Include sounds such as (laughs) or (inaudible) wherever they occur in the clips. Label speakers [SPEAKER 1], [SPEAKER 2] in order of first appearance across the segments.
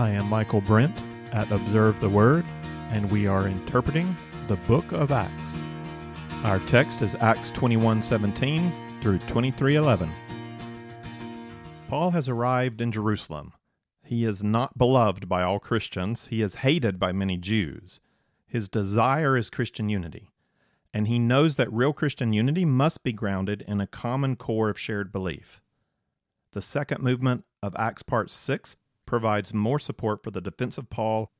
[SPEAKER 1] I am Michael Brent at Observe the Word, and we are interpreting the book of Acts. Our text is Acts 21:17 through 23:11. Paul has arrived in Jerusalem. He is not beloved by all Christians. He is hated by many Jews. His desire is Christian unity, and he knows that real Christian unity must be grounded in a common core of shared belief. The second movement of Acts Part 6 provides more support for the defense of Paul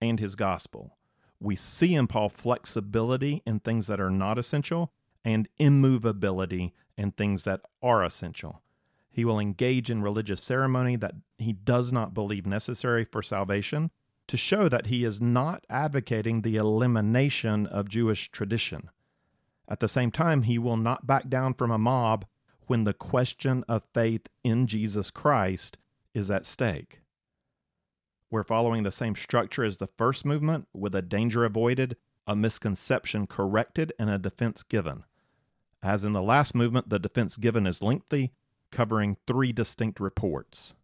[SPEAKER 1] and his gospel. We see in Paul flexibility in things that are not essential and immovability in things that are essential. He will engage in religious ceremony that he does not believe necessary for salvation to show that he is not advocating the elimination of Jewish tradition. At the same time, he will not back down from a mob when the question of faith in Jesus Christ is at stake. We're following the same structure as the first movement with a danger avoided, a misconception corrected, and a defense given. As in the last movement, the defense given is lengthy, covering three distinct reports.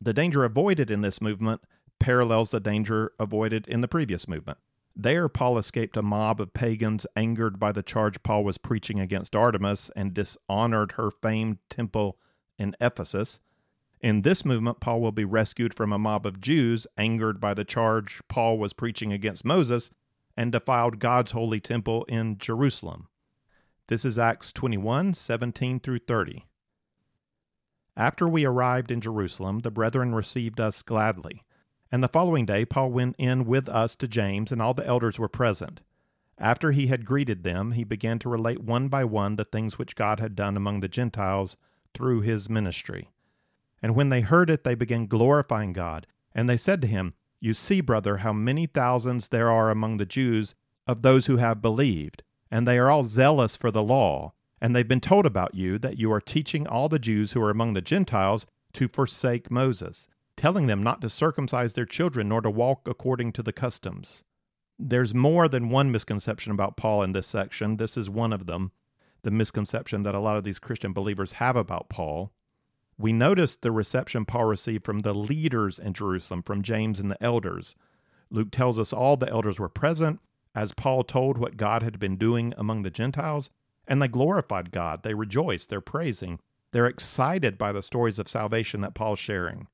[SPEAKER 1] The danger avoided in this movement parallels the danger avoided in the previous movement. There, Paul escaped a mob of pagans angered by the charge Paul was preaching against Artemis and dishonored her famed temple in Ephesus. In this movement, Paul will be rescued from a mob of Jews angered by the charge Paul was preaching against Moses and defiled God's holy temple in Jerusalem. This is Acts 21 17 through 30. After we arrived in Jerusalem, the brethren received us gladly. And the following day, Paul went in with us to James, and all the elders were present. After he had greeted them, he began to relate one by one the things which God had done among the Gentiles through his ministry. And when they heard it, they began glorifying God. And they said to him, You see, brother, how many thousands there are among the Jews of those who have believed, and they are all zealous for the law. And they've been told about you that you are teaching all the Jews who are among the Gentiles to forsake Moses telling them not to circumcise their children nor to walk according to the customs. There's more than one misconception about Paul in this section. This is one of them, the misconception that a lot of these Christian believers have about Paul. We notice the reception Paul received from the leaders in Jerusalem, from James and the elders. Luke tells us all the elders were present as Paul told what God had been doing among the Gentiles, and they glorified God. They rejoiced, they're praising, they're excited by the stories of salvation that Paul's sharing.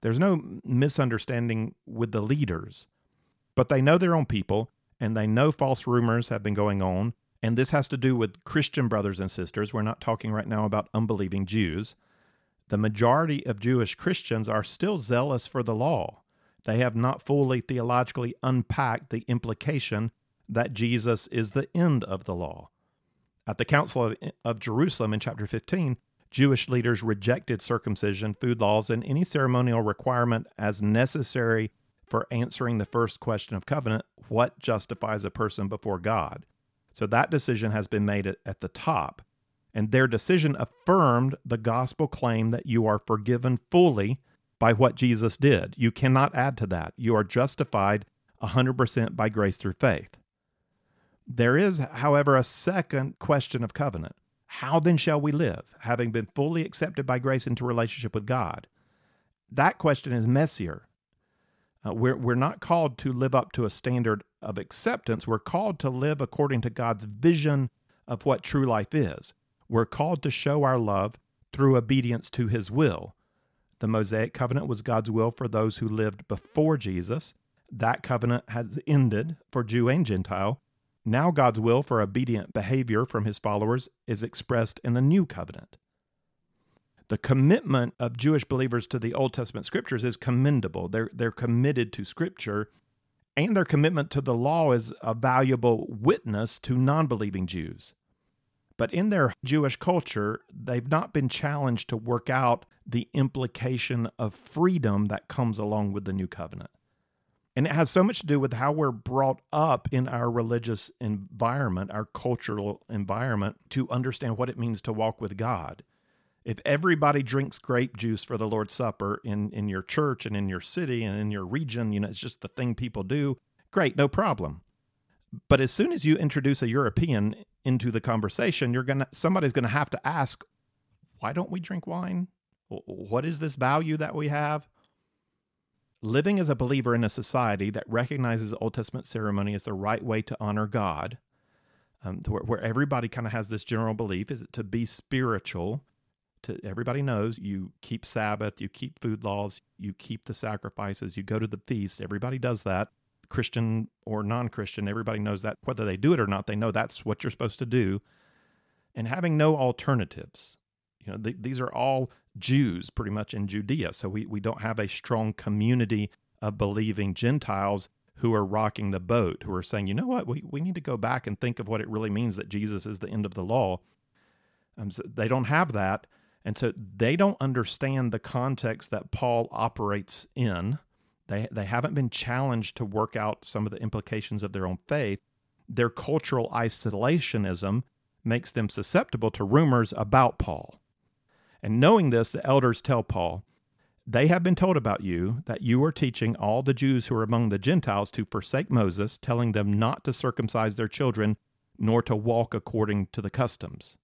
[SPEAKER 1] There's no misunderstanding with the leaders, but they know their own people and they know false rumors have been going on. And this has to do with Christian brothers and sisters. We're not talking right now about unbelieving Jews. The majority of Jewish Christians are still zealous for the law. They have not fully theologically unpacked the implication that Jesus is the end of the law. At the Council of, of Jerusalem in chapter 15, Jewish leaders rejected circumcision, food laws, and any ceremonial requirement as necessary for answering the first question of covenant what justifies a person before God? So that decision has been made at, at the top. And their decision affirmed the gospel claim that you are forgiven fully by what Jesus did. You cannot add to that. You are justified 100% by grace through faith. There is, however, a second question of covenant. How then shall we live, having been fully accepted by grace into relationship with God? That question is messier. Uh, we're, we're not called to live up to a standard of acceptance. We're called to live according to God's vision of what true life is. We're called to show our love through obedience to his will. The Mosaic covenant was God's will for those who lived before Jesus. That covenant has ended for Jew and Gentile. Now, God's will for obedient behavior from his followers is expressed in the new covenant. The commitment of Jewish believers to the Old Testament scriptures is commendable. They're, they're committed to scripture, and their commitment to the law is a valuable witness to non believing Jews. But in their Jewish culture, they've not been challenged to work out the implication of freedom that comes along with the new covenant. And it has so much to do with how we're brought up in our religious environment, our cultural environment, to understand what it means to walk with God. If everybody drinks grape juice for the Lord's Supper in, in your church and in your city and in your region, you know, it's just the thing people do, great, no problem. But as soon as you introduce a European into the conversation, you're gonna somebody's gonna have to ask, why don't we drink wine? What is this value that we have? living as a believer in a society that recognizes Old Testament ceremony as the right way to honor God, um, where, where everybody kind of has this general belief is to be spiritual. To everybody knows you keep Sabbath, you keep food laws, you keep the sacrifices, you go to the feast. Everybody does that, Christian or non-Christian. Everybody knows that whether they do it or not, they know that's what you're supposed to do. And having no alternatives, you know, th- these are all Jews pretty much in Judea. So we, we don't have a strong community of believing Gentiles who are rocking the boat, who are saying, you know what, we, we need to go back and think of what it really means that Jesus is the end of the law. Um, so they don't have that. And so they don't understand the context that Paul operates in. They, they haven't been challenged to work out some of the implications of their own faith. Their cultural isolationism makes them susceptible to rumors about Paul. And knowing this, the elders tell Paul, They have been told about you that you are teaching all the Jews who are among the Gentiles to forsake Moses, telling them not to circumcise their children, nor to walk according to the customs.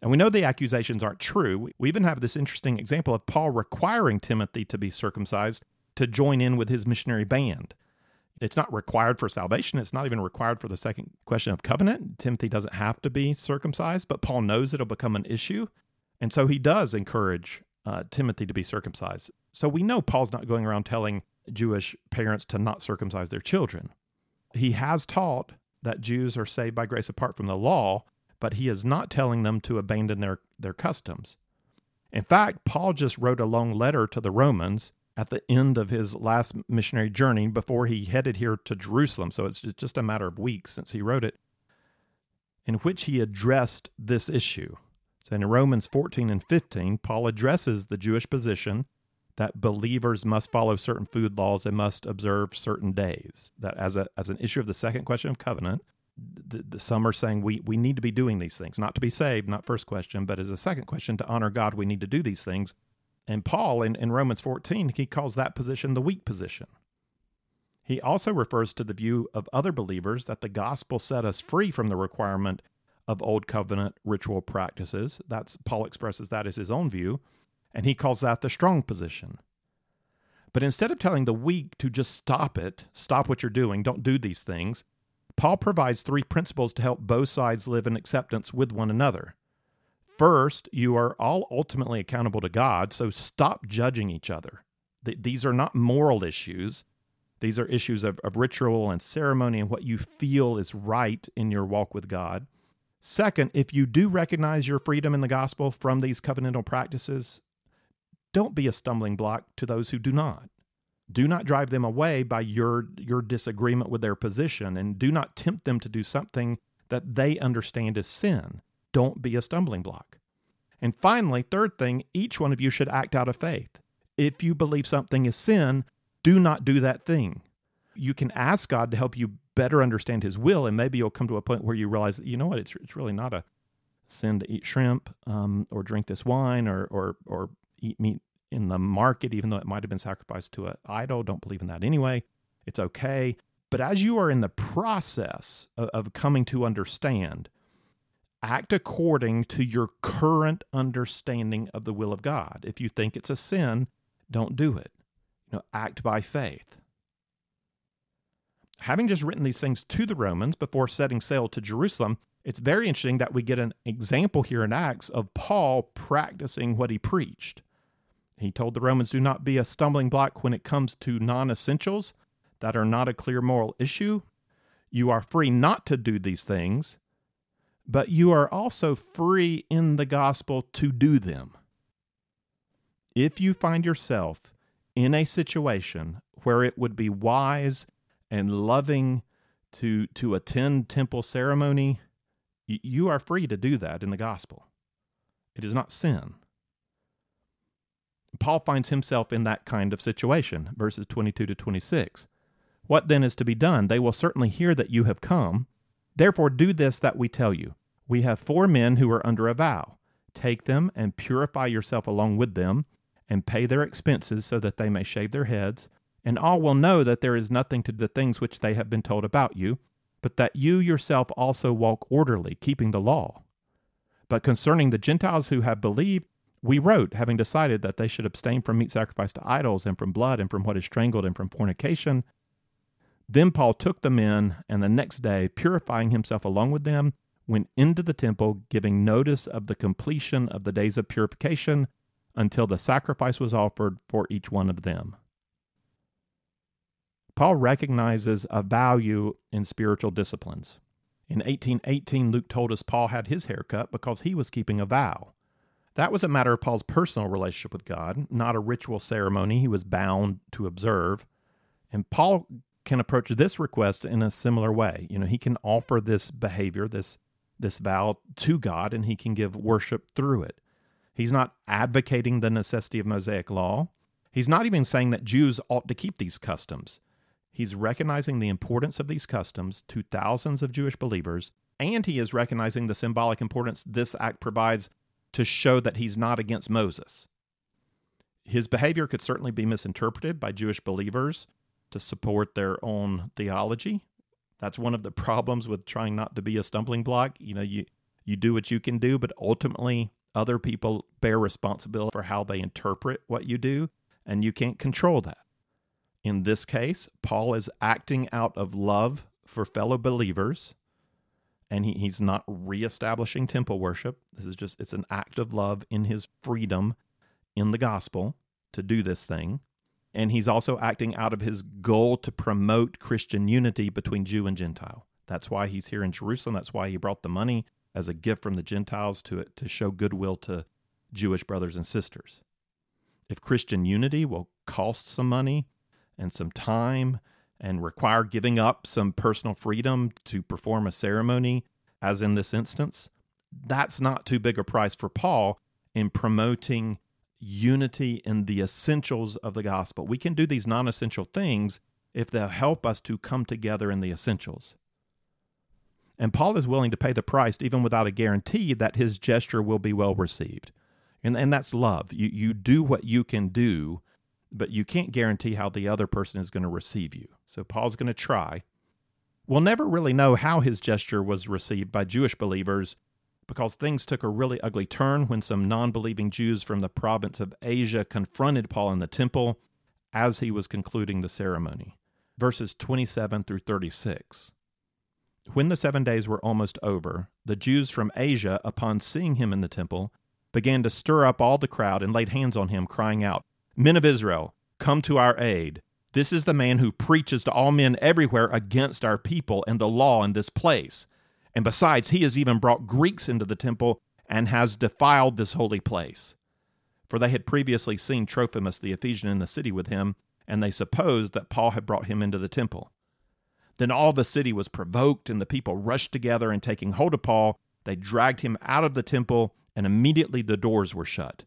[SPEAKER 1] And we know the accusations aren't true. We even have this interesting example of Paul requiring Timothy to be circumcised to join in with his missionary band. It's not required for salvation. It's not even required for the second question of covenant. Timothy doesn't have to be circumcised, but Paul knows it'll become an issue. And so he does encourage uh, Timothy to be circumcised. So we know Paul's not going around telling Jewish parents to not circumcise their children. He has taught that Jews are saved by grace apart from the law, but he is not telling them to abandon their, their customs. In fact, Paul just wrote a long letter to the Romans at the end of his last missionary journey before he headed here to Jerusalem. So it's just a matter of weeks since he wrote it, in which he addressed this issue. So in Romans 14 and 15, Paul addresses the Jewish position that believers must follow certain food laws and must observe certain days. That as a as an issue of the second question of covenant, the, the, some are saying we we need to be doing these things, not to be saved, not first question, but as a second question to honor God, we need to do these things. And Paul in, in Romans 14, he calls that position the weak position. He also refers to the view of other believers that the gospel set us free from the requirement of old covenant ritual practices. That's Paul expresses that as his own view, and he calls that the strong position. But instead of telling the weak to just stop it, stop what you're doing, don't do these things, Paul provides three principles to help both sides live in acceptance with one another. First, you are all ultimately accountable to God, so stop judging each other. These are not moral issues. These are issues of, of ritual and ceremony and what you feel is right in your walk with God. Second, if you do recognize your freedom in the gospel from these covenantal practices, don't be a stumbling block to those who do not. Do not drive them away by your, your disagreement with their position, and do not tempt them to do something that they understand as sin. Don't be a stumbling block. And finally, third thing, each one of you should act out of faith. If you believe something is sin, do not do that thing. You can ask God to help you better understand his will, and maybe you'll come to a point where you realize, you know what, it's it's really not a sin to eat shrimp um, or drink this wine or or or eat meat in the market, even though it might have been sacrificed to an idol. Don't believe in that anyway. It's okay. But as you are in the process of, of coming to understand, act according to your current understanding of the will of God. If you think it's a sin, don't do it. You know, act by faith having just written these things to the Romans before setting sail to Jerusalem, it's very interesting that we get an example here in Acts of Paul practicing what he preached. He told the Romans, Do not be a stumbling block when it comes to non essentials that are not a clear moral issue. You are free not to do these things, but you are also free in the gospel to do them. If you find yourself in a situation where it would be wise and loving to to attend temple ceremony, you are free to do that in the gospel. It is not sin. Paul finds himself in that kind of situation, verses 22 to 26. What then is to be done? They will certainly hear that you have come. Therefore, do this that we tell you. We have four men who are under a vow. Take them and purify yourself along with them, and pay their expenses so that they may shave their heads and all will know that there is nothing to the things which they have been told about you, but that you yourself also walk orderly, keeping the law. But concerning the Gentiles who have believed, We wrote, having decided that they should abstain from meat sacrificed to idols, and from blood, and from what is strangled, and from fornication. Then Paul took the men, and the next day, purifying himself along with them, went into the temple, giving notice of the completion of the days of purification until the sacrifice was offered for each one of them. Paul recognizes a value in spiritual disciplines. In 1818, Luke told us Paul had his hair cut because he was keeping a vow. That was a matter of Paul's personal relationship with God, not a ritual ceremony he was bound to observe. And Paul can approach this request in a similar way. You know, he can offer this behavior, this this vow to God, and he can give worship through it. He's not advocating the necessity of Mosaic law. He's not even saying that Jews ought to keep these customs. He's recognizing the importance of these customs to thousands of Jewish believers, and he is recognizing the symbolic importance this act provides to show that he's not against Moses. His behavior could certainly be misinterpreted by Jewish believers to support their own theology. That's one of the problems with trying not to be a stumbling block. You know, you you do what you can do, but ultimately other people bear responsibility for how they interpret what you do, and you can't control that. In this case, Paul is acting out of love for fellow believers and he, he's not reestablishing temple worship. This is just it's an act of love in his freedom in the gospel to do this thing. And he's also acting out of his goal to promote Christian unity between Jew and Gentile. That's why he's here in Jerusalem. That's why he brought the money as a gift from the Gentiles to to show goodwill to Jewish brothers and sisters. If Christian unity will cost some money and some time and require giving up some personal freedom to perform a ceremony, as in this instance, that's not too big a price for Paul in promoting unity in the essentials of the gospel. We can do these non essential things if they'll help us to come together in the essentials. And Paul is willing to pay the price even without a guarantee that his gesture will be well received. And, and that's love. You, you do what you can do but you can't guarantee how the other person is going to receive you. So Paul's going to try. We'll never really know how his gesture was received by Jewish believers because things took a really ugly turn when some non believing Jews from the province of Asia confronted Paul in the temple as he was concluding the ceremony. Verses 27 through 36. When the seven days were almost over, the Jews from Asia, upon seeing him in the temple, began to stir up all the crowd and laid hands on him, crying out, Men of Israel, come to our aid. This is the man who preaches to all men everywhere against our people and the law in this place. And besides, he has even brought Greeks into the temple and has defiled this holy place. For they had previously seen Trophimus the Ephesian in the city with him, and they supposed that Paul had brought him into the temple. Then all the city was provoked, and the people rushed together, and taking hold of Paul, they dragged him out of the temple, and immediately the doors were shut.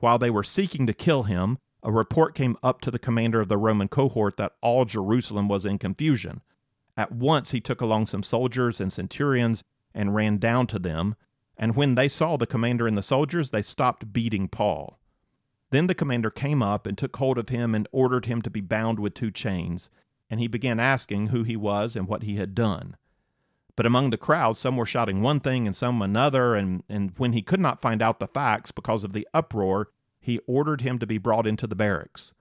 [SPEAKER 1] While they were seeking to kill him, a report came up to the commander of the Roman cohort that all Jerusalem was in confusion. At once he took along some soldiers and centurions and ran down to them, and when they saw the commander and the soldiers, they stopped beating Paul. Then the commander came up and took hold of him and ordered him to be bound with two chains, and he began asking who he was and what he had done. But among the crowd, some were shouting one thing and some another, and, and when he could not find out the facts because of the uproar, he ordered him to be brought into the barracks.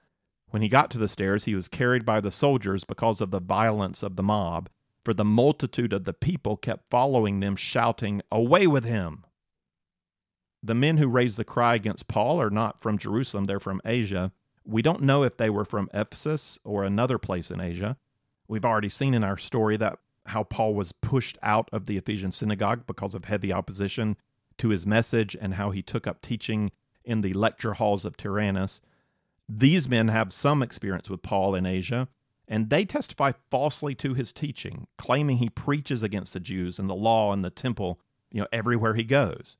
[SPEAKER 1] When he got to the stairs, he was carried by the soldiers because of the violence of the mob, for the multitude of the people kept following them, shouting, Away with him! The men who raised the cry against Paul are not from Jerusalem, they're from Asia. We don't know if they were from Ephesus or another place in Asia. We've already seen in our story that how Paul was pushed out of the Ephesian synagogue because of heavy opposition to his message and how he took up teaching in the lecture halls of Tyrannus. These men have some experience with Paul in Asia, and they testify falsely to his teaching, claiming he preaches against the Jews and the law and the temple, you know, everywhere he goes.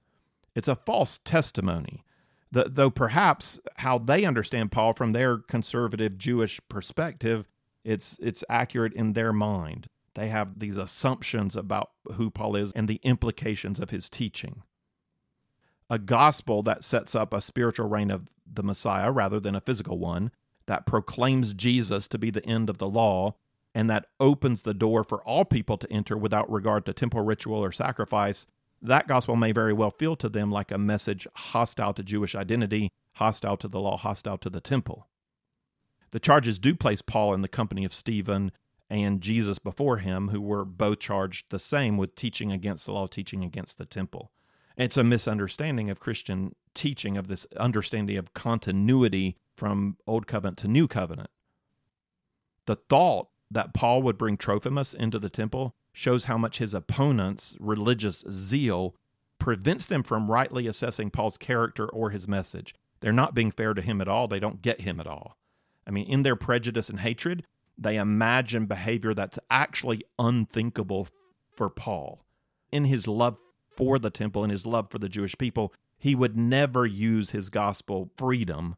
[SPEAKER 1] It's a false testimony, though perhaps how they understand Paul from their conservative Jewish perspective, it's it's accurate in their mind. They have these assumptions about who Paul is and the implications of his teaching a gospel that sets up a spiritual reign of the Messiah rather than a physical one, that proclaims Jesus to be the end of the law, and that opens the door for all people to enter without regard to temple ritual or sacrifice, that gospel may very well feel to them like a message hostile to Jewish identity, hostile to the law, hostile to the temple. The charges do place Paul in the company of Stephen and Jesus before him, who were both charged the same with teaching against the law, teaching against the temple. It's a misunderstanding of Christian teaching, of this understanding of continuity from Old Covenant to New Covenant. The thought that Paul would bring Trophimus into the temple shows how much his opponents' religious zeal prevents them from rightly assessing Paul's character or his message. They're not being fair to him at all. They don't get him at all. I mean, in their prejudice and hatred, they imagine behavior that's actually unthinkable for Paul. In his love for the temple and his love for the Jewish people, he would never use his gospel freedom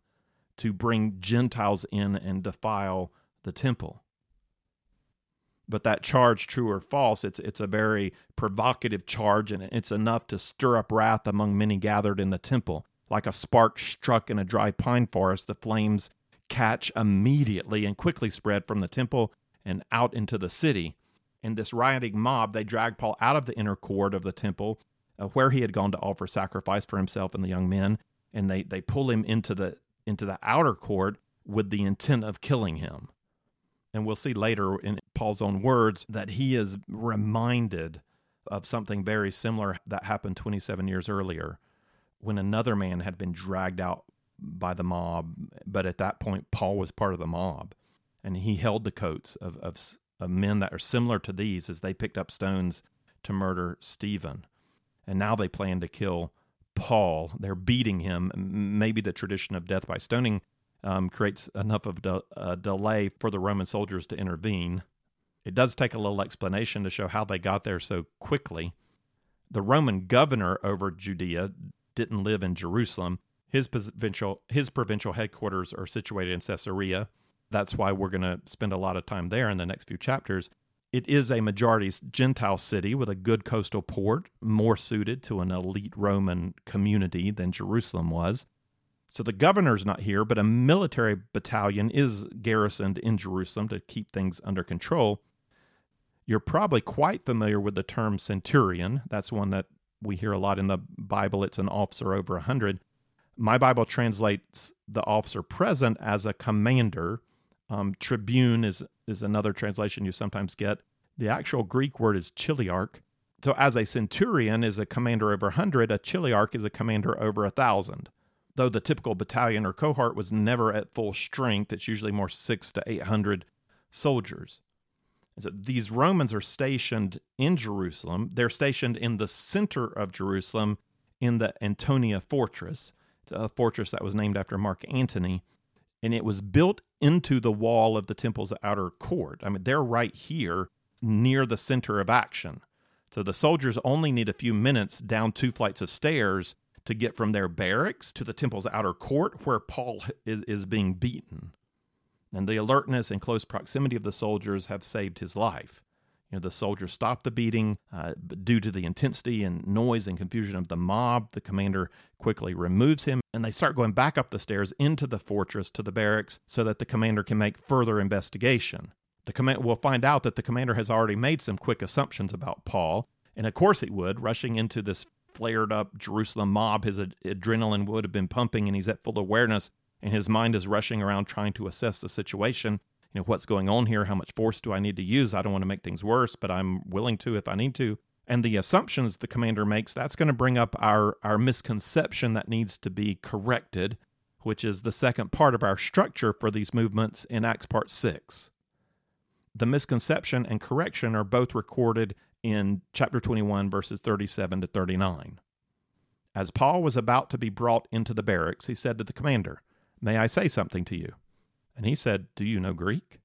[SPEAKER 1] to bring Gentiles in and defile the temple. But that charge, true or false, it's it's a very provocative charge, and it's enough to stir up wrath among many gathered in the temple. Like a spark struck in a dry pine forest, the flames catch immediately and quickly spread from the temple and out into the city. In this rioting mob, they drag Paul out of the inner court of the temple, uh, where he had gone to offer sacrifice for himself and the young men, and they, they pull him into the into the outer court with the intent of killing him. And we'll see later in Paul's own words that he is reminded of something very similar that happened 27 years earlier when another man had been dragged out by the mob. But at that point, Paul was part of the mob. And he held the coats of, of, of men that are similar to these as they picked up stones to murder Stephen. And now they plan to kill Paul. They're beating him. Maybe the tradition of death by stoning um, creates enough of a delay for the Roman soldiers to intervene. It does take a little explanation to show how they got there so quickly. The Roman governor over Judea didn't live in Jerusalem. His provincial his provincial headquarters are situated in Caesarea. That's why we're going to spend a lot of time there in the next few chapters. It is a majority Gentile city with a good coastal port, more suited to an elite Roman community than Jerusalem was. So the governor's not here, but a military battalion is garrisoned in Jerusalem to keep things under control. You're probably quite familiar with the term centurion. That's one that we hear a lot in the Bible. It's an officer over a hundred. My Bible translates the officer present as a commander. Um, tribune is is another translation you sometimes get. The actual Greek word is chiliarch. So, as a centurion is a commander over a hundred, a chiliarch is a commander over a thousand. Though the typical battalion or cohort was never at full strength, it's usually more six to eight hundred soldiers. And so these Romans are stationed in Jerusalem. They're stationed in the center of Jerusalem in the Antonia fortress. It's a fortress that was named after Mark Antony and it was built into the wall of the temple's outer court. I mean, they're right here near the center of action. So the soldiers only need a few minutes down two flights of stairs to get from their barracks to the temple's outer court where Paul is, is being beaten. And the alertness and close proximity of the soldiers have saved his life. You know, the soldiers stop the beating. Uh, due to the intensity and noise and confusion of the mob, the commander quickly removes him, and they start going back up the stairs into the fortress to the barracks so that the commander can make further investigation. The command will find out that the commander has already made some quick assumptions about Paul, and of course he would, rushing into this flared up Jerusalem mob. His ad- adrenaline would have been pumping, and he's at full awareness, and his mind is rushing around trying to assess the situation you know what's going on here? How much force do i need to use? I don't want to make things worse but i'm willing to if i need to. And the assumptions the commander makes that's going to bring up our our misconception that needs to be corrected which is the second part of our structure for these movements in acts part 6 the misconception and correction are both recorded in chapter 21 verses 37 to 39 as paul was about to be brought into the barracks he said to the commander may i say something to you and he said, Do you know Greek?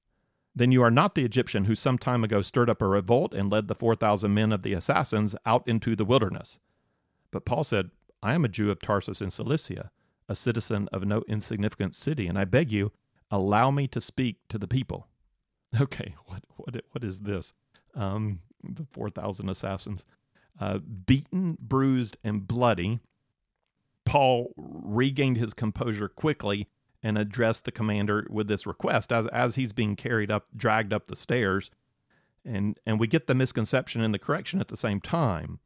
[SPEAKER 1] Then you are not the Egyptian who some time ago stirred up a revolt and led the 4,000 men of the assassins out into the wilderness. But Paul said, I am a Jew of Tarsus in Cilicia, a citizen of no insignificant city, and I beg you, allow me to speak to the people. (laughs) Okay, what what what is this? Um, the 4,000 assassins. Uh, beaten, bruised, and bloody, Paul regained his composure quickly and address the commander with this request as as he's being carried up, dragged up the stairs, and and we get the misconception and the correction at the same time.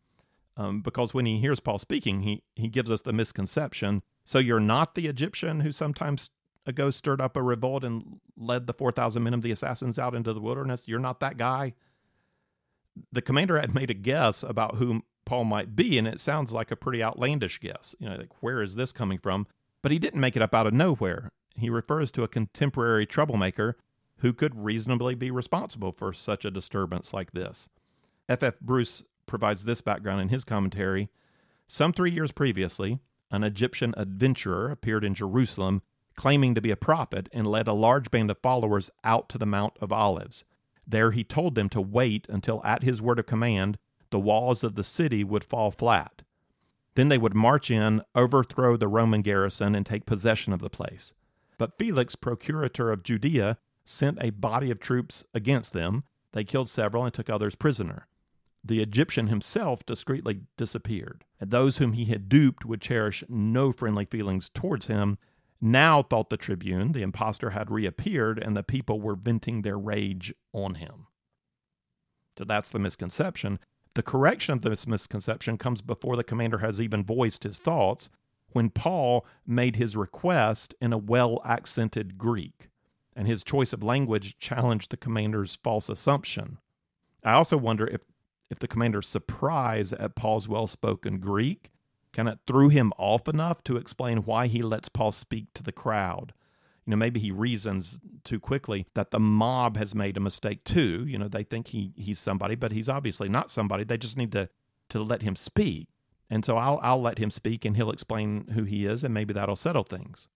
[SPEAKER 1] um, because when he hears Paul speaking, he, he gives us the misconception. So you're not the Egyptian who sometimes ago stirred up a revolt and led the 4,000 men of the assassins out into the wilderness. You're not that guy. The commander had made a guess about who Paul might be, and it sounds like a pretty outlandish guess. You know, like, where is this coming from? But he didn't make it up out of nowhere. He refers to a contemporary troublemaker who could reasonably be responsible for such a disturbance like this. F. F. Bruce provides this background in his commentary. Some three years previously, an Egyptian adventurer appeared in Jerusalem claiming to be a prophet and led a large band of followers out to the Mount of Olives. There he told them to wait until, at his word of command, the walls of the city would fall flat. Then they would march in, overthrow the Roman garrison, and take possession of the place. But Felix, procurator of Judea, sent a body of troops against them. They killed several and took others prisoner. The Egyptian himself discreetly disappeared, and those whom he had duped would cherish no friendly feelings towards him now, thought the tribune, the impostor had reappeared and the people were venting their rage on him. So that's the misconception. The correction of this misconception comes before the commander has even voiced his thoughts when Paul made his request in a well accented Greek, and his choice of language challenged the commander's false assumption. I also wonder if, if the commander's surprise at Paul's well spoken Greek kind of threw him off enough to explain why he lets Paul speak to the crowd. You know, maybe he reasons too quickly that the mob has made a mistake too. You know, they think he he's somebody, but he's obviously not somebody. They just need to to let him speak. And so I'll I'll let him speak and he'll explain who he is and maybe that'll settle things.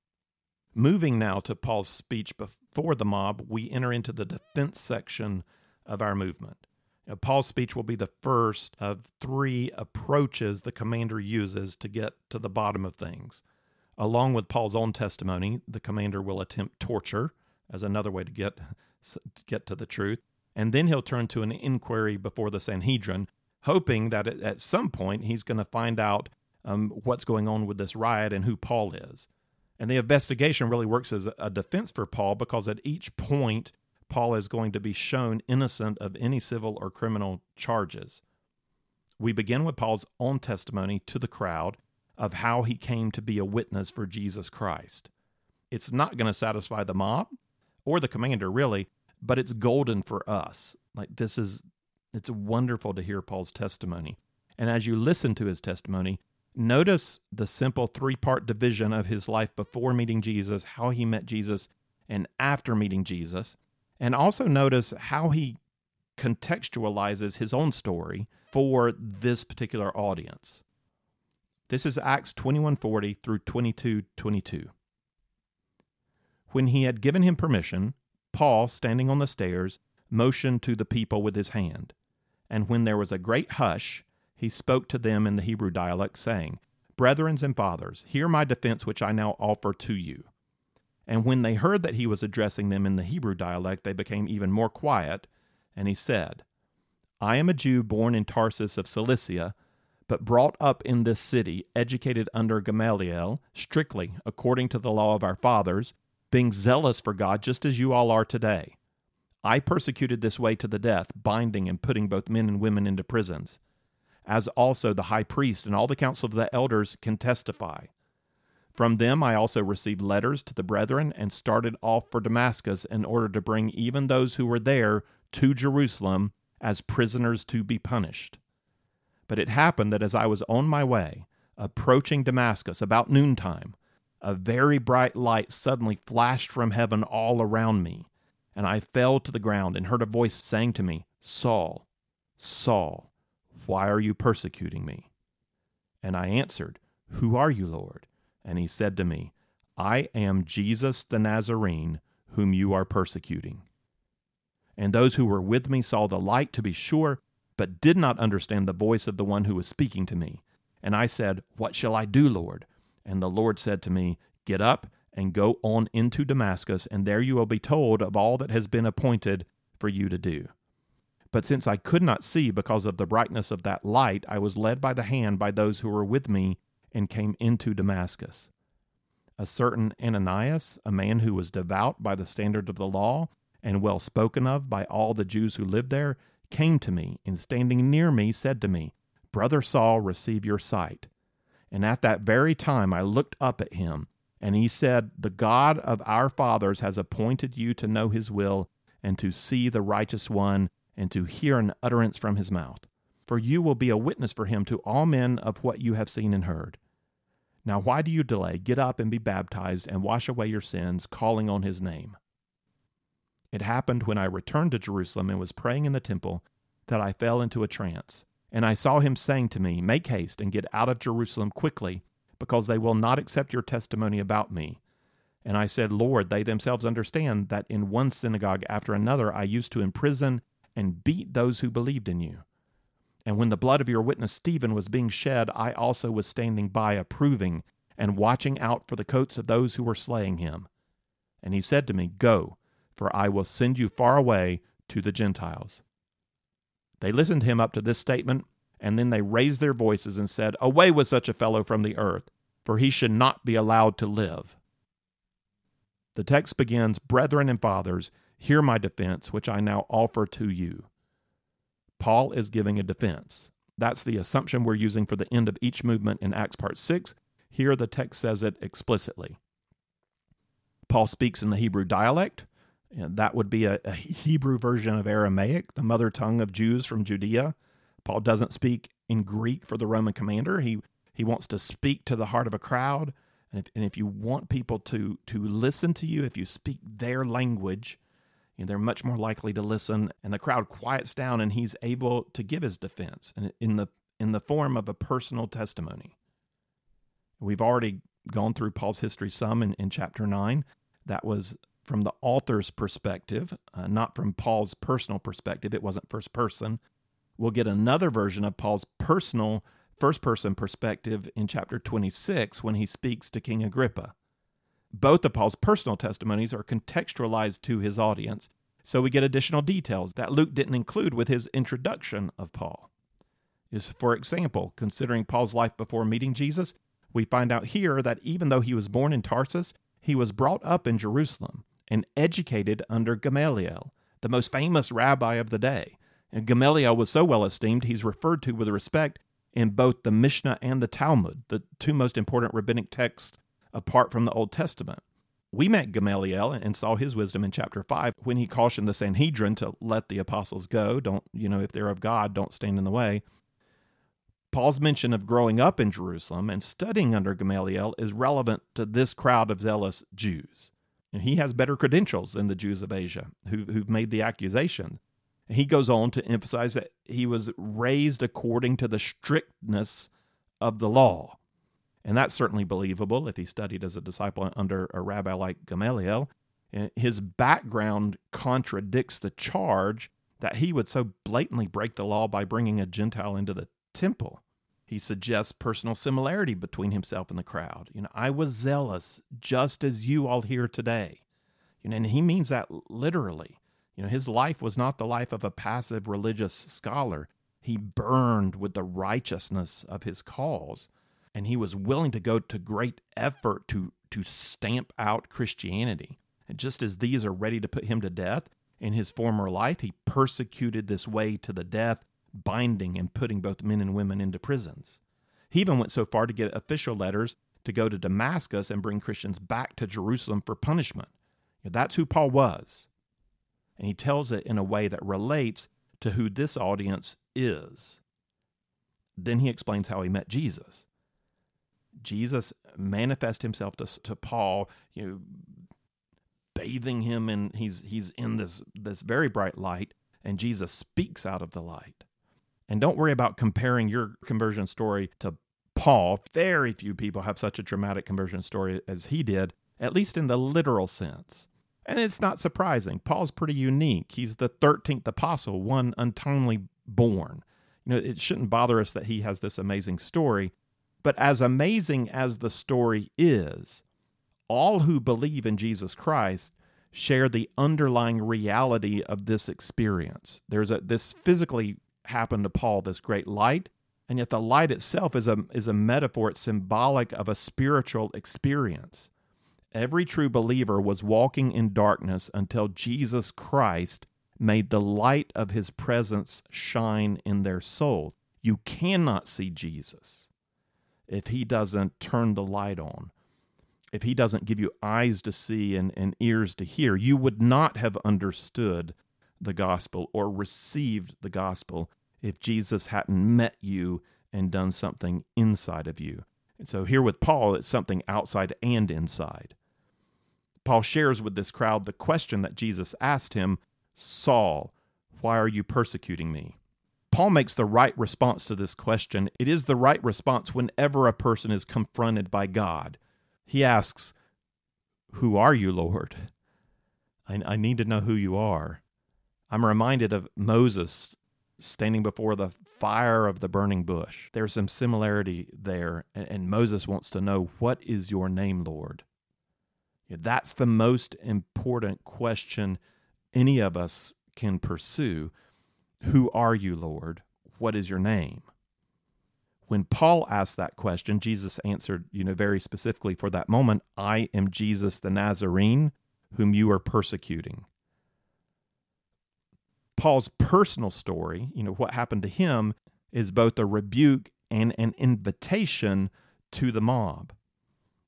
[SPEAKER 1] Moving now to Paul's speech before the mob, we enter into the defense section of our movement. Now, Paul's speech will be the first of three approaches the commander uses to get to the bottom of things. Along with Paul's own testimony, the commander will attempt torture as another way to get get to the truth, and then he'll turn to an inquiry before the Sanhedrin, hoping that at some point he's going to find out um, what's going on with this riot and who Paul is. And the investigation really works as a defense for Paul because at each point Paul is going to be shown innocent of any civil or criminal charges. We begin with Paul's own testimony to the crowd of how he came to be a witness for Jesus Christ. It's not going to satisfy the mob or the commander, really, but it's golden for us. Like, this is, it's wonderful to hear Paul's testimony. And as you listen to his testimony, notice the simple three part division of his life before meeting Jesus, how he met Jesus, and after meeting Jesus. And also notice how he contextualizes his own story for this particular audience. This is Acts 21:40 through 22:22. When he had given him permission, Paul, standing on the stairs, motioned to the people with his hand. And when there was a great hush, he spoke to them in the Hebrew dialect, saying, Brethren and fathers, hear my defense which I now offer to you. And when they heard that he was addressing them in the Hebrew dialect, they became even more quiet. And he said, I am a Jew born in Tarsus of Cilicia, but brought up in this city, educated under Gamaliel, strictly according to the law of our fathers, being zealous for God just as you all are today. I persecuted this way to the death, binding and putting both men and women into prisons, as also the high priest and all the council of the elders can testify. From them I also received letters to the brethren and started off for Damascus in order to bring even those who were there to Jerusalem as prisoners to be punished. But it happened that as I was on my way, approaching Damascus about noontime, a very bright light suddenly flashed from heaven all around me, and I fell to the ground and heard a voice saying to me, Saul, Saul, why are you persecuting me? And I answered, Who are you, Lord? and he said to me, I am Jesus the Nazarene, whom you are persecuting. And those who were with me saw the light, to be sure, but did not understand the voice of the one who was speaking to me. And I said, What shall I do, Lord? And the Lord said to me, Get up and go on into Damascus, and there you will be told of all that has been appointed for you to do. But since I could not see because of the brightness of that light, I was led by the hand by those who were with me and came into Damascus. A certain Ananias, a man who was devout by the standard of the law and well spoken of by all the Jews who lived there, came to me and standing near me said to me, Brother Saul receive your sight. And at that very time I looked up at him, and he said, The God of our fathers has appointed you to know his will, and to see the righteous one, and to hear an utterance from his mouth. For you will be a witness for him to all men of what you have seen and heard. Now why do you delay? Get up and be baptized, and wash away your sins, calling on his name. It happened when I returned to Jerusalem and was praying in the temple that I fell into a trance. And I saw him saying to me, Make haste and get out of Jerusalem quickly, because they will not accept your testimony about me. And I said, Lord, they themselves understand that in one synagogue after another I used to imprison and beat those who believed in you. And when the blood of your witness Stephen was being shed, I also was standing by, approving and watching out for the coats of those who were slaying him. And he said to me, Go, for I will send you far away to the Gentiles. They listened to him up to this statement, and then they raised their voices and said, Away with such a fellow from the earth, for he should not be allowed to live. The text begins, Brethren and fathers, hear my defense, which I now offer to you. Paul is giving a defense. That's the assumption we're using for the end of each movement in Acts Part 6. Here the text says it explicitly. Paul speaks in the Hebrew dialect, and that would be a, a Hebrew version of Aramaic, the mother tongue of Jews from Judea. Paul doesn't speak in Greek for the Roman commander. He he wants to speak to the heart of a crowd, and if, and if you want people to to listen to you, if you speak their language, you know, they're much more likely to listen. And the crowd quiets down, and he's able to give his defense, and in the in the form of a personal testimony. We've already gone through Paul's history some in, in chapter nine. That was from the author's perspective, uh, not from Paul's personal perspective. It wasn't first person. We'll get another version of Paul's personal first person perspective in chapter 26 when he speaks to King Agrippa. Both of Paul's personal testimonies are contextualized to his audience, so we get additional details that Luke didn't include with his introduction of Paul. Is for example, considering Paul's life before meeting Jesus, we find out here that even though he was born in Tarsus, he was brought up in Jerusalem and educated under Gamaliel, the most famous rabbi of the day. And Gamaliel was so well esteemed, he's referred to with respect in both the Mishnah and the Talmud, the two most important rabbinic texts apart from the Old Testament. We met Gamaliel and saw his wisdom in chapter 5 when he cautioned the Sanhedrin to let the apostles go. Don't, you know, if they're of God, don't stand in the way. Paul's mention of growing up in Jerusalem and studying under Gamaliel is relevant to this crowd of zealous Jews. And he has better credentials than the Jews of Asia who, who've made the accusation. He goes on to emphasize that he was raised according to the strictness of the law. And that's certainly believable if he studied as a disciple under a rabbi like Gamaliel. His background contradicts the charge that he would so blatantly break the law by bringing a Gentile into the temple. He suggests personal similarity between himself and the crowd. You know, I was zealous just as you all here today. You know, and he means that literally. You know, his life was not the life of a passive religious scholar. He burned with the righteousness of his cause, and he was willing to go to great effort to to stamp out Christianity. And just as these are ready to put him to death, in his former life he persecuted this way to the death binding and putting both men and women into prisons. He even went so far to get official letters to go to Damascus and bring Christians back to Jerusalem for punishment. That's who Paul was. And he tells it in a way that relates to who this audience is. Then he explains how he met Jesus. Jesus manifests himself to, to Paul, you know, bathing him and he's he's in this this very bright light and Jesus speaks out of the light. And don't worry about comparing your conversion story to Paul. Very few people have such a dramatic conversion story as he did, at least in the literal sense. And it's not surprising. Paul's pretty unique. He's the 13th apostle, one untimely born. You know, it shouldn't bother us that he has this amazing story. But as amazing as the story is, all who believe in Jesus Christ share the underlying reality of this experience. There's a this physically happened to Paul, this great light, and yet the light itself is a is a metaphor, it's symbolic of a spiritual experience. Every true believer was walking in darkness until Jesus Christ made the light of his presence shine in their soul. You cannot see Jesus if he doesn't turn the light on, if he doesn't give you eyes to see and, and ears to hear. You would not have understood the gospel or received the gospel if Jesus hadn't met you and done something inside of you. And so here with Paul, it's something outside and inside. Paul shares with this crowd the question that Jesus asked him Saul, why are you persecuting me? Paul makes the right response to this question. It is the right response whenever a person is confronted by God. He asks, Who are you, Lord? I, I need to know who you are. I'm reminded of Moses standing before the fire of the burning bush. There's some similarity there, and, Moses wants to know, What is your name, Lord? That's the most important question any of us can pursue. Who are you, Lord? What is your name? When Paul asked that question, Jesus answered, you know, very specifically for that moment, I am Jesus the Nazarene, whom you are persecuting. Paul's personal story, you know, what happened to him is both a rebuke and an invitation to the mob.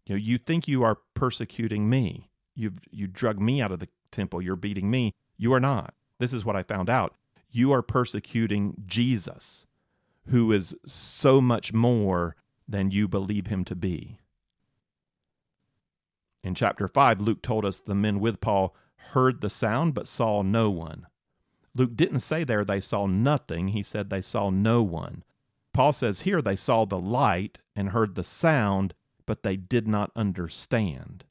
[SPEAKER 1] You know, you think you are persecuting me. You've you drug me out of the temple. You're beating me. You are not. This is what I found out. You are persecuting Jesus, who is so much more than you believe him to be. In chapter 5, Luke told us the men with Paul heard the sound but saw no one. Luke didn't say there they saw nothing, he said they saw no one. Paul says here they saw the light and heard the sound, but they did not understand.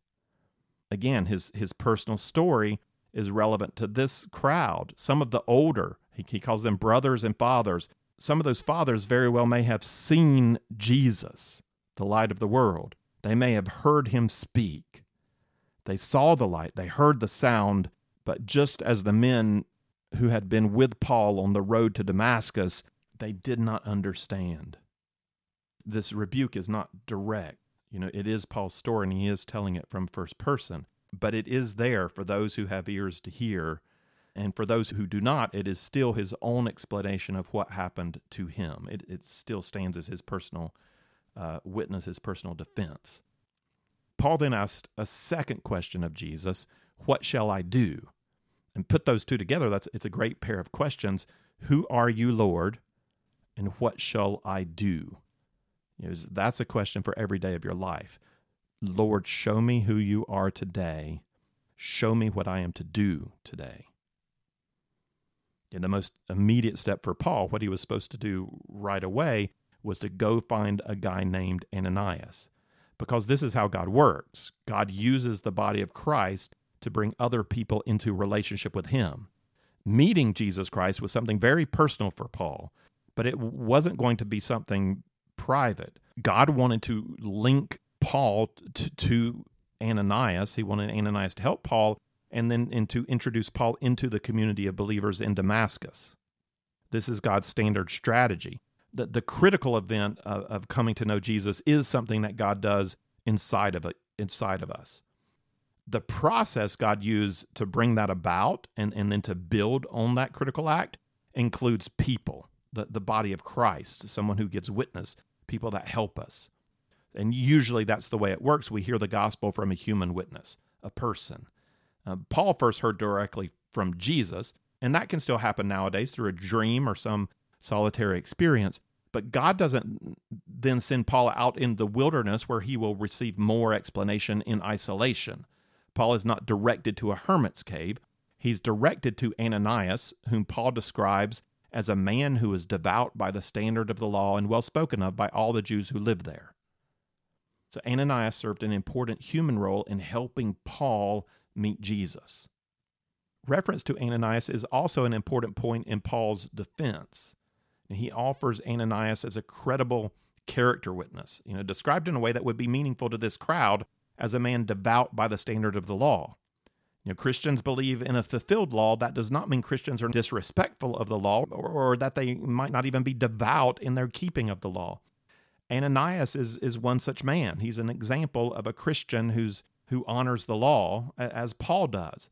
[SPEAKER 1] Again, his, his personal story is relevant to this crowd. Some of the older, he, he calls them brothers and fathers, some of those fathers very well may have seen Jesus, the light of the world. They may have heard him speak. They saw the light, they heard the sound, but just as the men who had been with Paul on the road to Damascus, they did not understand. This rebuke is not direct. You know, it is Paul's story and he is telling it from first person, but it is there for those who have ears to hear. And for those who do not, it is still his own explanation of what happened to him. It, it still stands as his personal uh, witness, his personal defense. Paul then asked a second question of Jesus What shall I do? And put those two together, that's it's a great pair of questions. Who are you, Lord? And what shall I do? You know, that's a question for every day of your life. Lord, show me who you are today. Show me what I am to do today. And the most immediate step for Paul, what he was supposed to do right away, was to go find a guy named Ananias. Because this is how God works God uses the body of Christ to bring other people into relationship with him. Meeting Jesus Christ was something very personal for Paul, but it wasn't going to be something private. God wanted to link Paul to, to Ananias. He wanted Ananias to help Paul and then and to introduce Paul into the community of believers in Damascus. This is God's standard strategy. The, the critical event of, of coming to know Jesus is something that God does inside of it, inside of us the process God used to bring that about and, and then to build on that critical act includes people, the, the body of Christ, someone who gives witness, people that help us. And usually that's the way it works. We hear the gospel from a human witness, a person. Uh, Paul first heard directly from Jesus, and that can still happen nowadays through a dream or some solitary experience. But God doesn't then send Paul out in the wilderness where he will receive more explanation in isolation. Paul is not directed to a hermit's cave. He's directed to Ananias, whom Paul describes as a man who is devout by the standard of the law and well spoken of by all the Jews who lived there. So Ananias served an important human role in helping Paul meet Jesus. Reference to Ananias is also an important point in Paul's defense. He offers Ananias as a credible character witness, you know, described in a way that would be meaningful to this crowd as a man devout by the standard of the law. You know, Christians believe in a fulfilled law. That does not mean Christians are disrespectful of the law or, or that they might not even be devout in their keeping of the law. Ananias is, is one such man. He's an example of a Christian who's who honors the law as Paul does.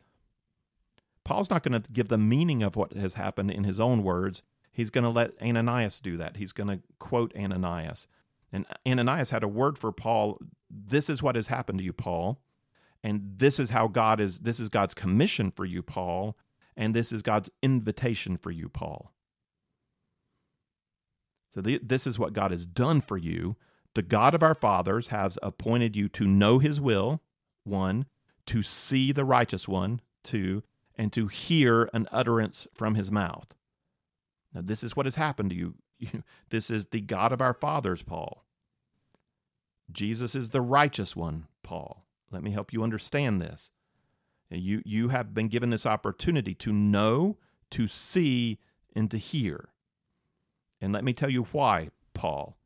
[SPEAKER 1] Paul's not going to give the meaning of what has happened in his own words. he's going to let Ananias do that. He's going to quote Ananias. And Ananias had a word for Paul. This is what has happened to you, Paul. And this is how God is, this is God's commission for you, Paul. And this is God's invitation for you, Paul. So the, this is what God has done for you. The God of our fathers has appointed you to know his will, one, to see the righteous one, two, and to hear an utterance from his mouth. Now, this is what has happened to you. (laughs) This is the God of our fathers, Paul. Jesus is the righteous one, Paul. Let me help you understand this. You, you have been given this opportunity to know, to see, and to hear. And let me tell you why, Paul.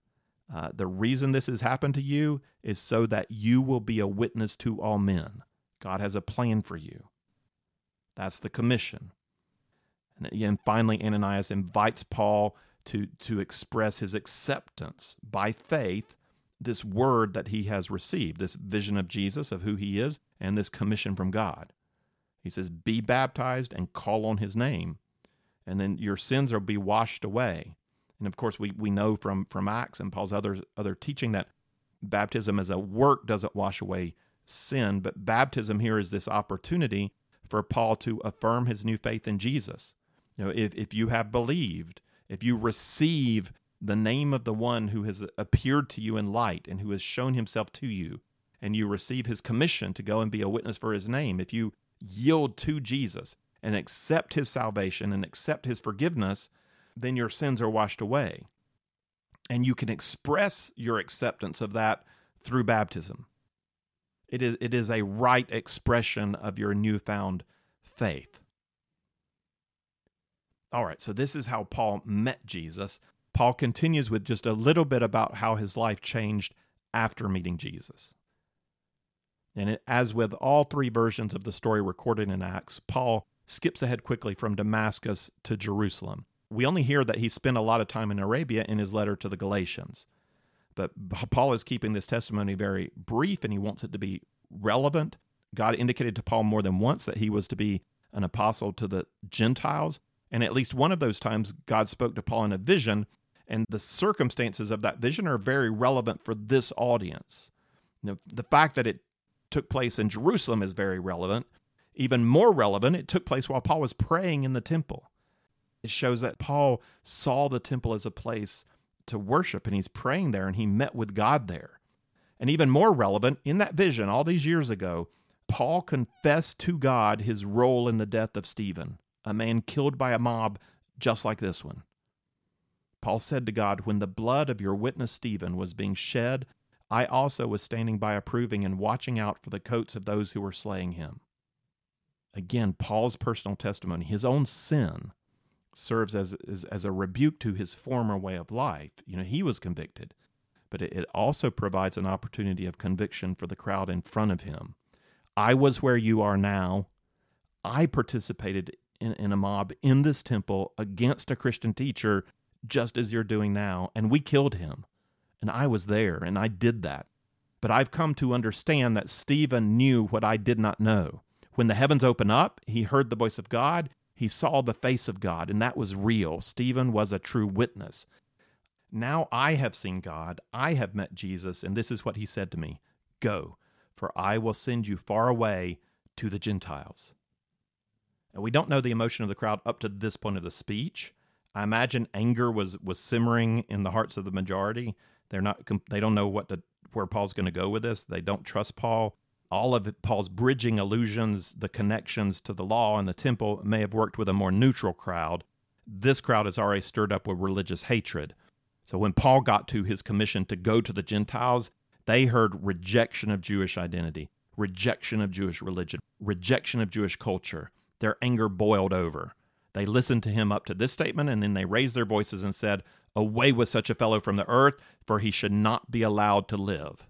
[SPEAKER 1] Uh, the reason this has happened to you is so that you will be a witness to all men. God has a plan for you. That's the commission. And again, finally, Ananias invites Paul to, to express his acceptance by faith, this word that he has received, this vision of Jesus, of who he is, and this commission from God. He says, Be baptized and call on his name, and then your sins will be washed away. And of course, we, we know from, from Acts and Paul's other, other teaching that baptism as a work doesn't wash away sin, but baptism here is this opportunity for Paul to affirm his new faith in Jesus. You know, if, if you have believed, if you receive the name of the one who has appeared to you in light and who has shown himself to you, and you receive his commission to go and be a witness for his name, if you yield to Jesus and accept his salvation and accept his forgiveness, then your sins are washed away. And you can express your acceptance of that through baptism. It is, it is a right expression of your newfound faith. All right, so this is how Paul met Jesus. Paul continues with just a little bit about how his life changed after meeting Jesus. And it, as with all three versions of the story recorded in Acts, Paul skips ahead quickly from Damascus to Jerusalem. We only hear that he spent a lot of time in Arabia in his letter to the Galatians. But Paul is keeping this testimony very brief and he wants it to be relevant. God indicated to Paul more than once that he was to be an apostle to the Gentiles. And at least one of those times, God spoke to Paul in a vision, and the circumstances of that vision are very relevant for this audience. Now, the fact that it took place in Jerusalem is very relevant. Even more relevant, it took place while Paul was praying in the temple. It shows that Paul saw the temple as a place to worship and he's praying there and he met with God there. And even more relevant, in that vision all these years ago, Paul confessed to God his role in the death of Stephen, a man killed by a mob just like this one. Paul said to God, When the blood of your witness Stephen was being shed, I also was standing by approving and watching out for the coats of those who were slaying him. Again, Paul's personal testimony, his own sin, serves as, as, as a rebuke to his former way of life. You know, he was convicted, but it, it also provides an opportunity of conviction for the crowd in front of him. I was where you are now. I participated in, in a mob in this temple against a Christian teacher, just as you're doing now, and we killed him. And I was there, and I did that. But I've come to understand that Stephen knew what I did not know. When the heavens opened up, he heard the voice of God he saw the face of God, and that was real. Stephen was a true witness. Now I have seen God, I have met Jesus, and this is what he said to me Go, for I will send you far away to the Gentiles. And we don't know the emotion of the crowd up to this point of the speech. I imagine anger was was simmering in the hearts of the majority. They're not they don't know what to, where Paul's going to go with this. They don't trust Paul all of it, Paul's bridging allusions, the connections to the law and the temple may have worked with a more neutral crowd. This crowd is already stirred up with religious hatred. So when Paul got to his commission to go to the Gentiles, they heard rejection of Jewish identity, rejection of Jewish religion, rejection of Jewish culture. Their anger boiled over. They listened to him up to this statement, and then they raised their voices and said, Away with such a fellow from the earth, for he should not be allowed to live.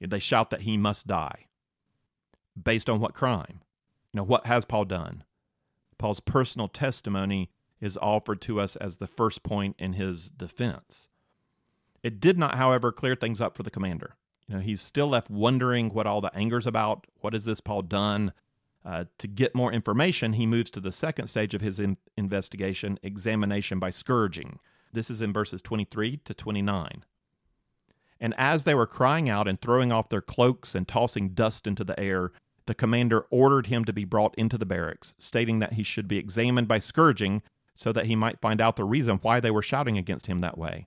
[SPEAKER 1] They shout that he must die. Based on what crime? You know, what has Paul done? Paul's personal testimony is offered to us as the first point in his defense. It did not, however, clear things up for the commander. You know, he's still left wondering what all the anger's about. What has this Paul done? Uh, to get more information, he moves to the second stage of his in- investigation examination by scourging. This is in verses 23 to 29. And as they were crying out and throwing off their cloaks and tossing dust into the air, the commander ordered him to be brought into the barracks, stating that he should be examined by scourging so that he might find out the reason why they were shouting against him that way.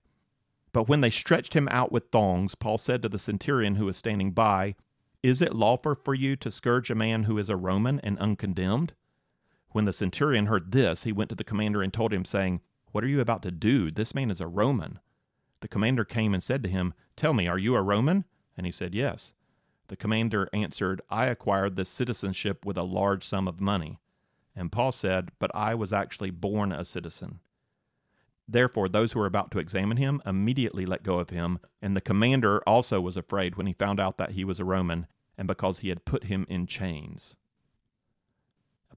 [SPEAKER 1] But when they stretched him out with thongs, Paul said to the centurion who was standing by, Is it lawful for you to scourge a man who is a Roman and uncondemned? When the centurion heard this, he went to the commander and told him, saying, What are you about to do? This man is a Roman. The commander came and said to him, Tell me, are you a Roman? And he said, Yes. The commander answered, I acquired this citizenship with a large sum of money. And Paul said, But I was actually born a citizen. Therefore, those who were about to examine him immediately let go of him, and the commander also was afraid when he found out that he was a Roman, and because he had put him in chains.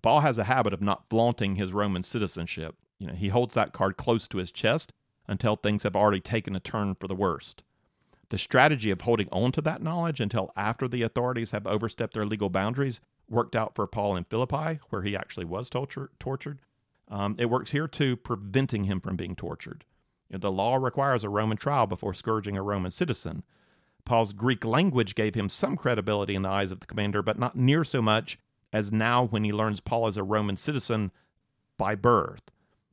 [SPEAKER 1] Paul has a habit of not flaunting his Roman citizenship. You know, he holds that card close to his chest until things have already taken a turn for the worst. The strategy of holding on to that knowledge until after the authorities have overstepped their legal boundaries worked out for Paul in Philippi, where he actually was torture, tortured. Um, it works here too, preventing him from being tortured. You know, the law requires a Roman trial before scourging a Roman citizen. Paul's Greek language gave him some credibility in the eyes of the commander, but not near so much as now when he learns Paul is a Roman citizen by birth.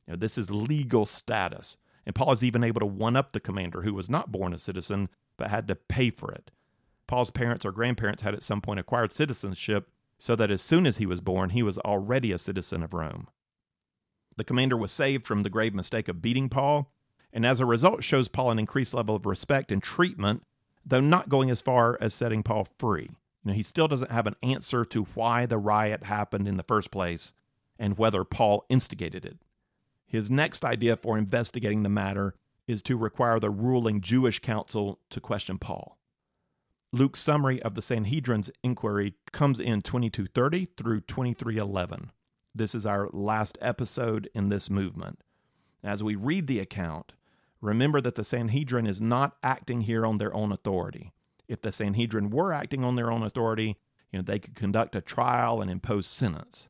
[SPEAKER 1] You know, this is legal status. And Paul is even able to one up the commander who was not born a citizen but had to pay for it. Paul's parents or grandparents had at some point acquired citizenship so that as soon as he was born, he was already a citizen of Rome. The commander was saved from the grave mistake of beating Paul, and as a result shows Paul an increased level of respect and treatment, though not going as far as setting Paul free. You know, he still doesn't have an answer to why the riot happened in the first place and whether Paul instigated it. His next idea for investigating the matter is to require the ruling Jewish council to question Paul. Luke's summary of the Sanhedrin's inquiry comes in 2230 through 2311. This is our last episode in this movement. As we read the account, remember that the Sanhedrin is not acting here on their own authority. If the Sanhedrin were acting on their own authority, you know, they could conduct a trial and impose sentence.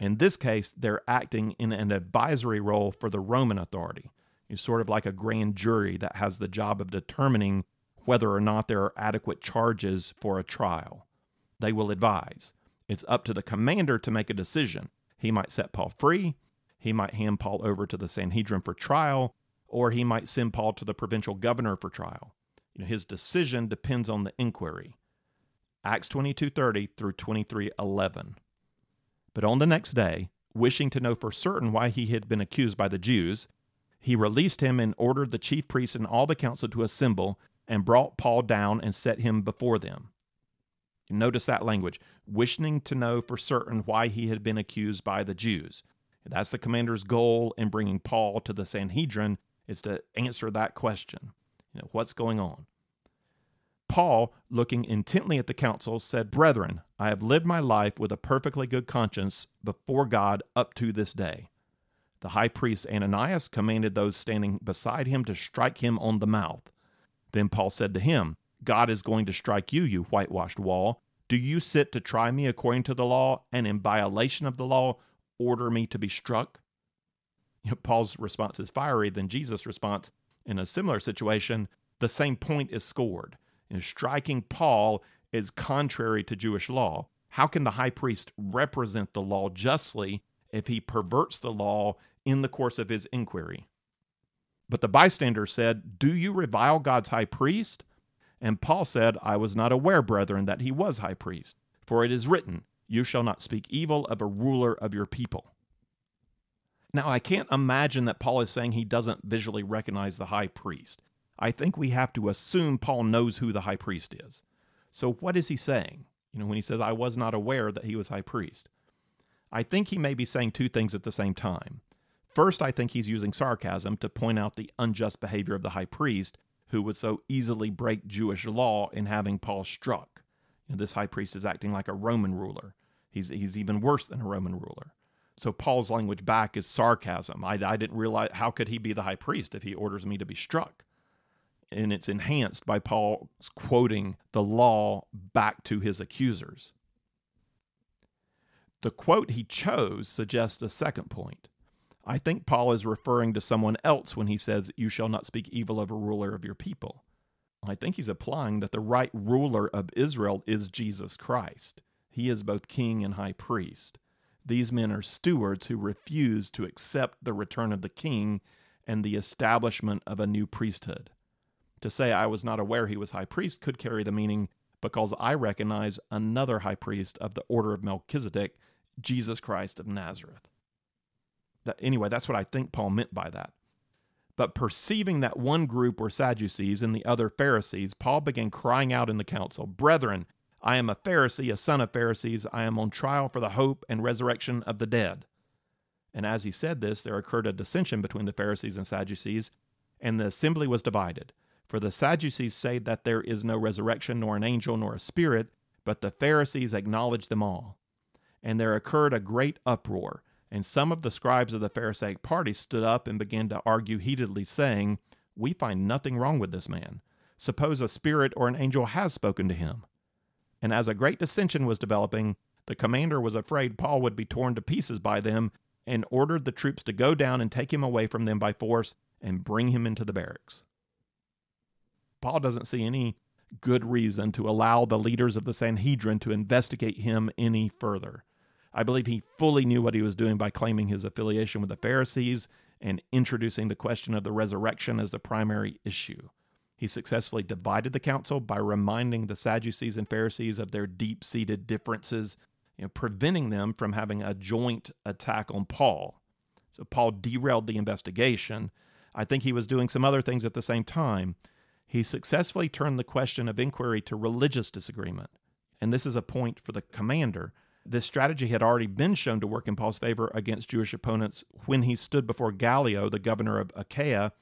[SPEAKER 1] In this case, they're acting in an advisory role for the Roman authority. It's sort of like a grand jury that has the job of determining whether or not there are adequate charges for a trial. They will advise. It's up to the commander to make a decision. He might set Paul free, he might hand Paul over to the Sanhedrin for trial, or he might send Paul to the provincial governor for trial. You know, his decision depends on the inquiry. Acts 22:30 through 23:11. But on the next day, wishing to know for certain why he had been accused by the Jews, he released him and ordered the chief priests and all the council to assemble and brought Paul down and set him before them. Notice that language, wishing to know for certain why he had been accused by the Jews. That's the commander's goal in bringing Paul to the Sanhedrin is to answer that question. You know, what's going on? Paul, looking intently at the council, said, Brethren, I have lived my life with a perfectly good conscience before God up to this day. The high priest Ananias commanded those standing beside him to strike him on the mouth. Then Paul said to him, God is going to strike you, you whitewashed wall. Do you sit to try me according to the law, and in violation of the law, order me to be struck? You know, Paul's response is fiery than Jesus' response. In a similar situation, the same point is scored. You know, striking Paul is contrary to Jewish law. How can the high priest represent the law justly if he perverts the law in the course of his inquiry? But the bystander said, Do you revile God's high priest? And Paul said, I was not aware, brethren, that he was high priest. For it is written, You shall not speak evil of a ruler of your people. Now, I can't imagine that Paul is saying he doesn't visually recognize the high priest. I think we have to assume Paul knows who the high priest is. So, what is he saying? You know, when he says, I was not aware that he was high priest. I think he may be saying two things at the same time. First, I think he's using sarcasm to point out the unjust behavior of the high priest, who would so easily break Jewish law in having Paul struck. And this high priest is acting like a Roman ruler. He's, he's even worse than a Roman ruler. So Paul's language back is sarcasm. I, I didn't realize how could he be the high priest if he orders me to be struck? And it's enhanced by Paul quoting the law back to his accusers. The quote he chose suggests a second point. I think Paul is referring to someone else when he says, You shall not speak evil of a ruler of your people. I think he's applying that the right ruler of Israel is Jesus Christ. He is both king and high priest. These men are stewards who refuse to accept the return of the king and the establishment of a new priesthood. To say I was not aware he was high priest could carry the meaning because I recognize another high priest of the order of Melchizedek, Jesus Christ of Nazareth. That, anyway, that's what I think Paul meant by that. But perceiving that one group were Sadducees and the other Pharisees, Paul began crying out in the council, Brethren, I am a Pharisee, a son of Pharisees. I am on trial for the hope and resurrection of the dead. And as he said this, there occurred a dissension between the Pharisees and Sadducees, and the assembly was divided. For the Sadducees say that there is no resurrection, nor an angel, nor a spirit, but the Pharisees acknowledge them all. And there occurred a great uproar, and some of the scribes of the Pharisaic party stood up and began to argue heatedly, saying, We find nothing wrong with this man. Suppose a spirit or an angel has spoken to him. And as a great dissension was developing, the commander was afraid Paul would be torn to pieces by them and ordered the troops to go down and take him away from them by force and bring him into the barracks. Paul doesn't see any good reason to allow the leaders of the Sanhedrin to investigate him any further. I believe he fully knew what he was doing by claiming his affiliation with the Pharisees and introducing the question of the resurrection as the primary issue. He successfully divided the council by reminding the Sadducees and Pharisees of their deep seated differences, you know, preventing them from having a joint attack on Paul. So Paul derailed the investigation. I think he was doing some other things at the same time, he successfully turned the question of inquiry to religious disagreement. And this is a point for the commander. This strategy had already been shown to work in Paul's favor against Jewish opponents when he stood before Gallio, the governor of Achaia,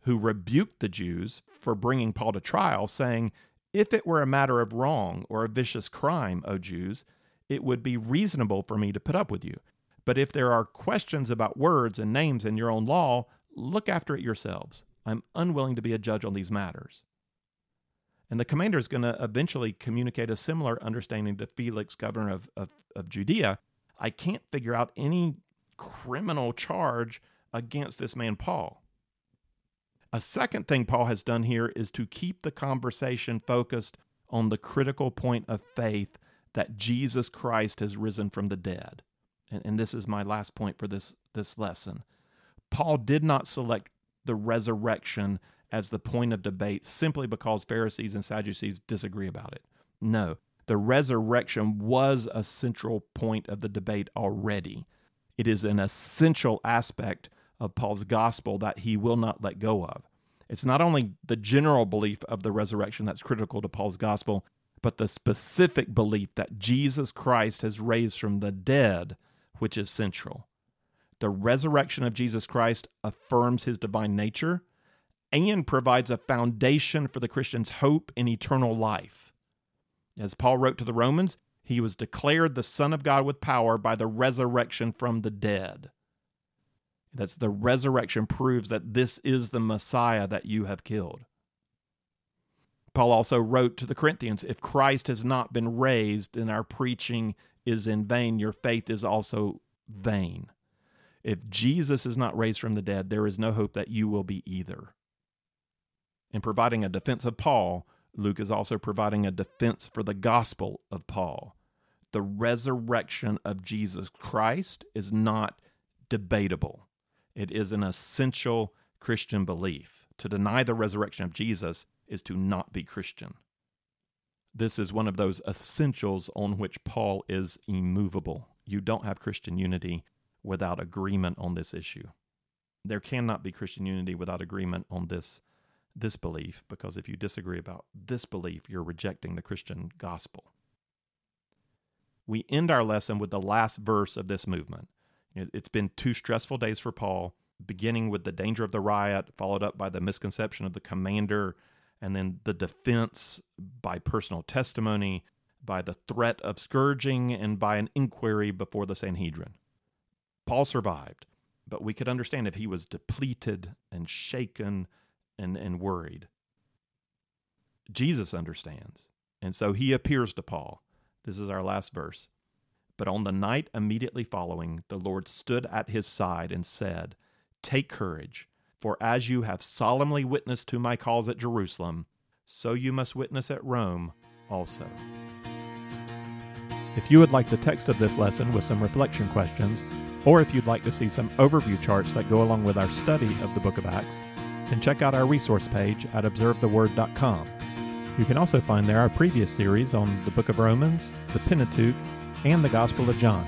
[SPEAKER 1] who rebuked the Jews for bringing Paul to trial, saying, If it were a matter of wrong or a vicious crime, O Jews, it would be reasonable for me to put up with you. But if there are questions about words and names in your own law, look after it yourselves. I'm unwilling to be a judge on these matters. And the commander is going to eventually communicate a similar understanding to Felix, governor of, of, of Judea. I can't figure out any criminal charge against this man, Paul. A second thing Paul has done here is to keep the conversation focused on the critical point of faith that Jesus Christ has risen from the dead. And, and this is my last point for this, this lesson. Paul did not select the resurrection as the point of debate simply because Pharisees and Sadducees disagree about it. No, the resurrection was a central point of the debate already. It is an essential aspect of Paul's gospel that he will not let go of. It's not only the general belief of the resurrection that's critical to Paul's gospel, but the specific belief that Jesus Christ has raised from the dead, which is central. The resurrection of Jesus Christ affirms his divine nature and provides a foundation for the Christian's hope in eternal life. As Paul wrote to the Romans, he was declared the Son of God with power by the resurrection from the dead. That's the resurrection proves that this is the Messiah that you have killed. Paul also wrote to the Corinthians If Christ has not been raised, then our preaching is in vain, your faith is also vain. If Jesus is not raised from the dead, there is no hope that you will be either. In providing a defense of Paul, Luke is also providing a defense for the gospel of Paul. The resurrection of Jesus Christ is not debatable, it is an essential Christian belief. To deny the resurrection of Jesus is to not be Christian. This is one of those essentials on which Paul is immovable. You don't have Christian unity without agreement on this issue. There cannot be Christian unity without agreement on this this belief because if you disagree about this belief, you're rejecting the Christian gospel. We end our lesson with the last verse of this movement. It's been two stressful days for Paul, beginning with the danger of the riot, followed up by the misconception of the commander, and then the defense by personal testimony, by the threat of scourging, and by an inquiry before the Sanhedrin. Paul survived, but we could understand if he was depleted and shaken and, and worried. Jesus understands, and so he appears to Paul. This is our last verse. But on the night immediately following, the Lord stood at his side and said, Take courage, for as you have solemnly witnessed to my cause at Jerusalem, so you must witness at Rome also. If you would like the text of this lesson with some reflection questions, or if you'd like to see some overview charts that go along with our study of the book of Acts, then check out our resource page at observetheword.com. You can also find there our previous series on the book of Romans, the Pentateuch, and the Gospel of John.